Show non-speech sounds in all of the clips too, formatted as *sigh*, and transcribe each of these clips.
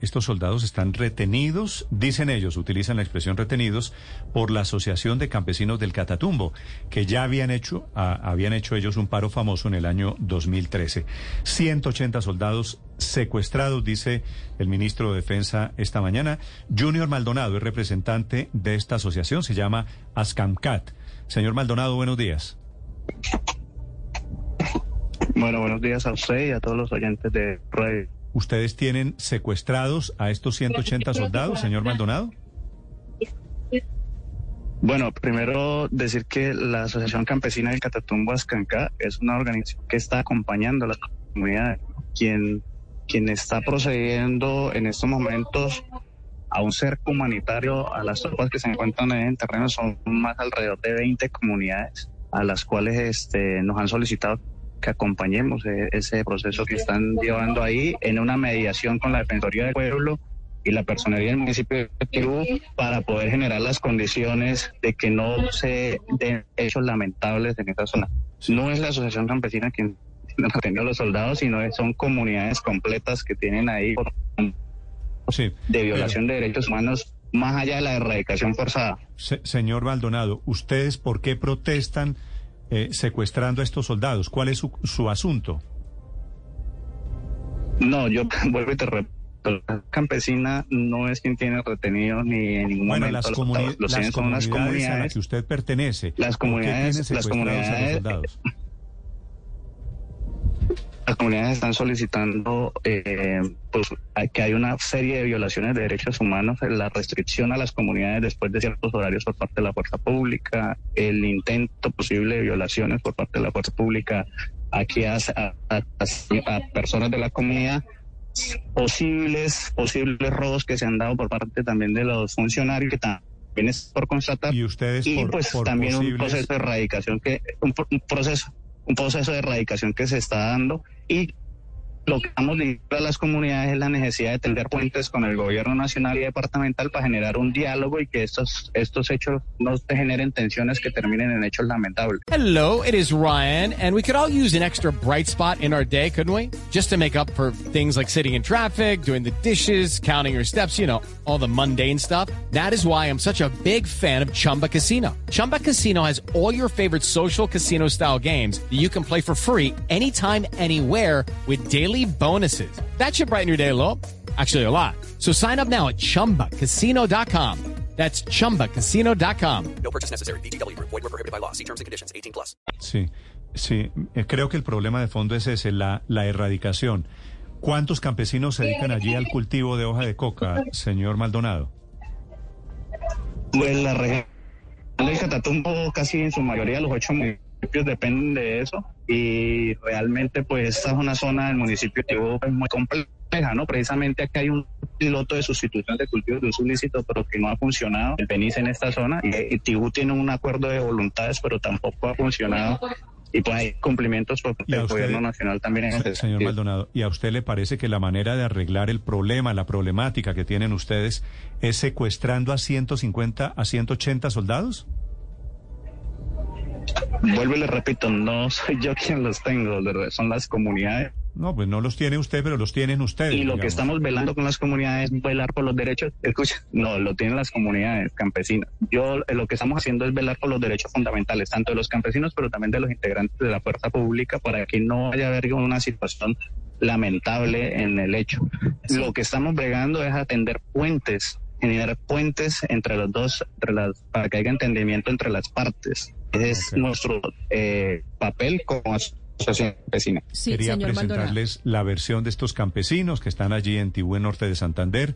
Estos soldados están retenidos, dicen ellos, utilizan la expresión retenidos, por la Asociación de Campesinos del Catatumbo, que ya habían hecho, a, habían hecho ellos un paro famoso en el año 2013. 180 soldados secuestrados, dice el ministro de Defensa esta mañana. Junior Maldonado es representante de esta asociación, se llama ASCAMCAT. Señor Maldonado, buenos días. Bueno, buenos días a usted y a todos los oyentes de Radio. ¿Ustedes tienen secuestrados a estos 180 soldados, señor Maldonado? Bueno, primero decir que la Asociación Campesina del Catatumbo Ascanca es una organización que está acompañando a las comunidades. Quien, quien está procediendo en estos momentos a un cerco humanitario a las tropas que se encuentran en el terreno son más alrededor de 20 comunidades a las cuales este, nos han solicitado que acompañemos eh, ese proceso que están llevando ahí en una mediación con la Defensoría del Pueblo y la personería del municipio de Perú para poder generar las condiciones de que no se den hechos lamentables en esta zona. No es la Asociación Campesina quien ha tenido a los soldados, sino son comunidades completas que tienen ahí Sí, de violación de derechos humanos más allá de la erradicación forzada. Se- señor Maldonado, ¿ustedes por qué protestan eh, secuestrando a estos soldados? ¿Cuál es su, su asunto? No, yo *laughs* vuelvo y te repito, la campesina no es quien tiene retenidos ni en ningún Bueno, momento las, los comuni- soldados. Los las tienen son unas comunidades a las comunidades que usted pertenece. Las ¿por qué comunidades- las secuestrados a los comunidades- soldados? Las comunidades están solicitando eh, pues, que hay una serie de violaciones de derechos humanos, la restricción a las comunidades después de ciertos horarios por parte de la fuerza pública, el intento posible de violaciones por parte de la fuerza pública aquí a, a- a- a personas de la comunidad, posibles, posibles robos que se han dado por parte también de los funcionarios que también es por constatar Y ustedes y por, pues por también un proceso de erradicación que un proceso un proceso de erradicación que se está dando y lo que estamos diciendo a las comunidades es la necesidad de tender puentes con el gobierno nacional y departamental para generar un diálogo y que estos estos hechos no generen tensiones que terminen en hechos lamentables. Hello, it is Ryan, and we could all use an extra bright spot in our day, couldn't we? Just to make up for things like sitting in traffic, doing the dishes, counting your steps, you know, all the mundane stuff. That is why I'm such a big fan of Chumba Casino. Chumba Casino has all your favorite social casino style games that you can play for free anytime, anywhere with daily bonuses. That should brighten your day a little. Actually, a lot. So sign up now at chumbacasino.com. That's chumbacasino.com. No purchase necessary. VGW Group. Void were prohibited by law. See terms and conditions. 18 plus. Sí, sí. eh, Creo que el problema de fondo es ese, la, la erradicación. ¿Cuántos campesinos se dedican allí al cultivo de hoja de coca, señor Maldonado? Pues la región del Catatumbo casi en su mayoría los ocho municipios dependen de eso y realmente pues esta es una zona del municipio de Tibú pues, muy compleja, ¿no? Precisamente aquí hay un piloto de sustitución de cultivos de uso ilícito pero que no ha funcionado, el PENIS en esta zona y, y Tibú tiene un acuerdo de voluntades pero tampoco ha funcionado y pues hay cumplimientos por parte del gobierno nacional también en ese Señor. Maldonado, ¿y a usted le parece que la manera de arreglar el problema, la problemática que tienen ustedes, es secuestrando a 150, a 180 soldados? Vuelvo y le repito, no soy yo quien los tengo, son las comunidades No, pues no los tiene usted, pero los tienen ustedes. Y lo que estamos velando con las comunidades es velar por los derechos. Escucha, no, lo tienen las comunidades campesinas. Yo eh, lo que estamos haciendo es velar por los derechos fundamentales, tanto de los campesinos, pero también de los integrantes de la fuerza pública, para que no haya haber una situación lamentable en el hecho. Lo que estamos bregando es atender puentes, generar puentes entre los dos, entre las, para que haya entendimiento entre las partes. Es Ok. nuestro eh, papel como asociación campesina. Quería presentarles la versión de estos campesinos que están allí en Tibú, norte de Santander,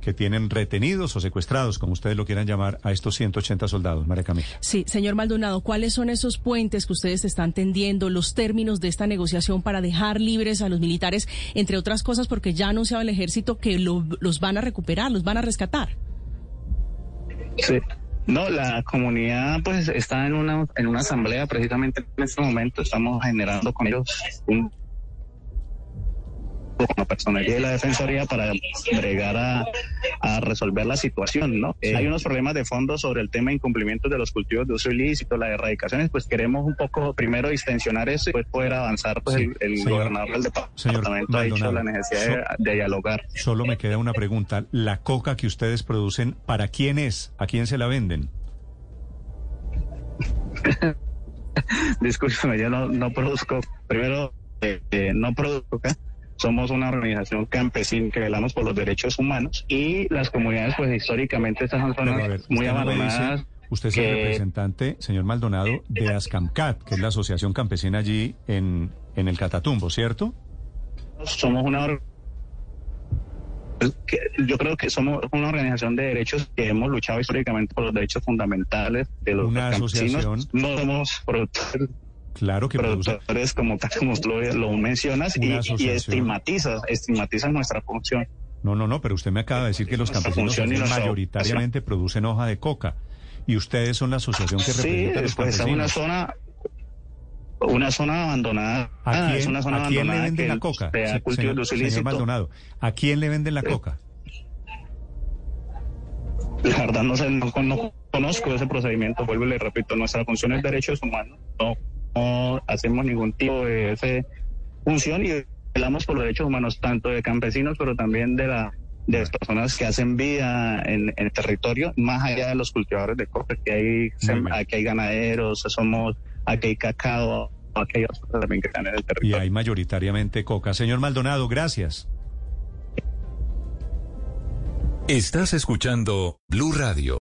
que tienen retenidos o secuestrados, como ustedes lo quieran llamar, a estos 180 soldados. María Camila. Sí, señor Maldonado, ¿cuáles son esos puentes que ustedes están tendiendo, los términos de esta negociación para dejar libres a los militares, entre otras cosas, porque ya ha anunciado el ejército que lo- los van a recuperar, los van a rescatar? Sí. No, la comunidad pues está en una en una asamblea precisamente en este momento. Estamos generando con ellos un la personería y la defensoría para bregar a, a resolver la situación, ¿no? Eh, hay unos problemas de fondo sobre el tema de incumplimiento de los cultivos de uso ilícito, las erradicaciones, pues queremos un poco primero distensionar eso y después poder avanzar, pues Sí, el, el señor- gobernador del departamento ha dicho la necesidad de, de dialogar. Solo me queda una pregunta. ¿La coca que ustedes producen, para quién es? ¿A quién se la venden? *laughs* Discúlpeme, yo no, no produzco, primero, eh, eh, no produzco acá. Somos una organización campesina que velamos por los derechos humanos y las comunidades, pues históricamente estas son zonas ver, muy abandonadas. usted es el que- representante, señor Maldonado, de Ascamcat, que es la asociación campesina allí en, en el Catatumbo, ¿cierto? somos una que yo creo que somos una organización de derechos que hemos luchado históricamente por los derechos fundamentales de los Una campesinos. asociación. No somos productores, Claro que produce. productores como tal como tú lo, lo mencionas y, y estigmatizas, estigmatizas nuestra función. No, no, no, pero usted me acaba de decir que los campesinos mayoritariamente producen hoja de coca. Y ustedes son la asociación que Sí, representa a los pues es una zona una zona abandonada. ¿A Ah, quién, es una zona a quién le abandonada venden la coca? se señor, señor. Maldonado, ¿a quién le venden la coca? La verdad no sé, no, no conozco ese procedimiento, vuelvo y le repito, nuestra función es derechos humanos, no, no hacemos ningún tipo de función y velamos por los derechos humanos tanto de campesinos pero también de la de las personas que hacen vida en, en el territorio, más allá de los cultivadores de coca, que hay, aquí hay ganaderos, somos, aquí hay cacao, aquí hay otras cosas también que están en el Y territorio. hay mayoritariamente coca. Señor Maldonado, gracias. Estás escuchando Blue Radio.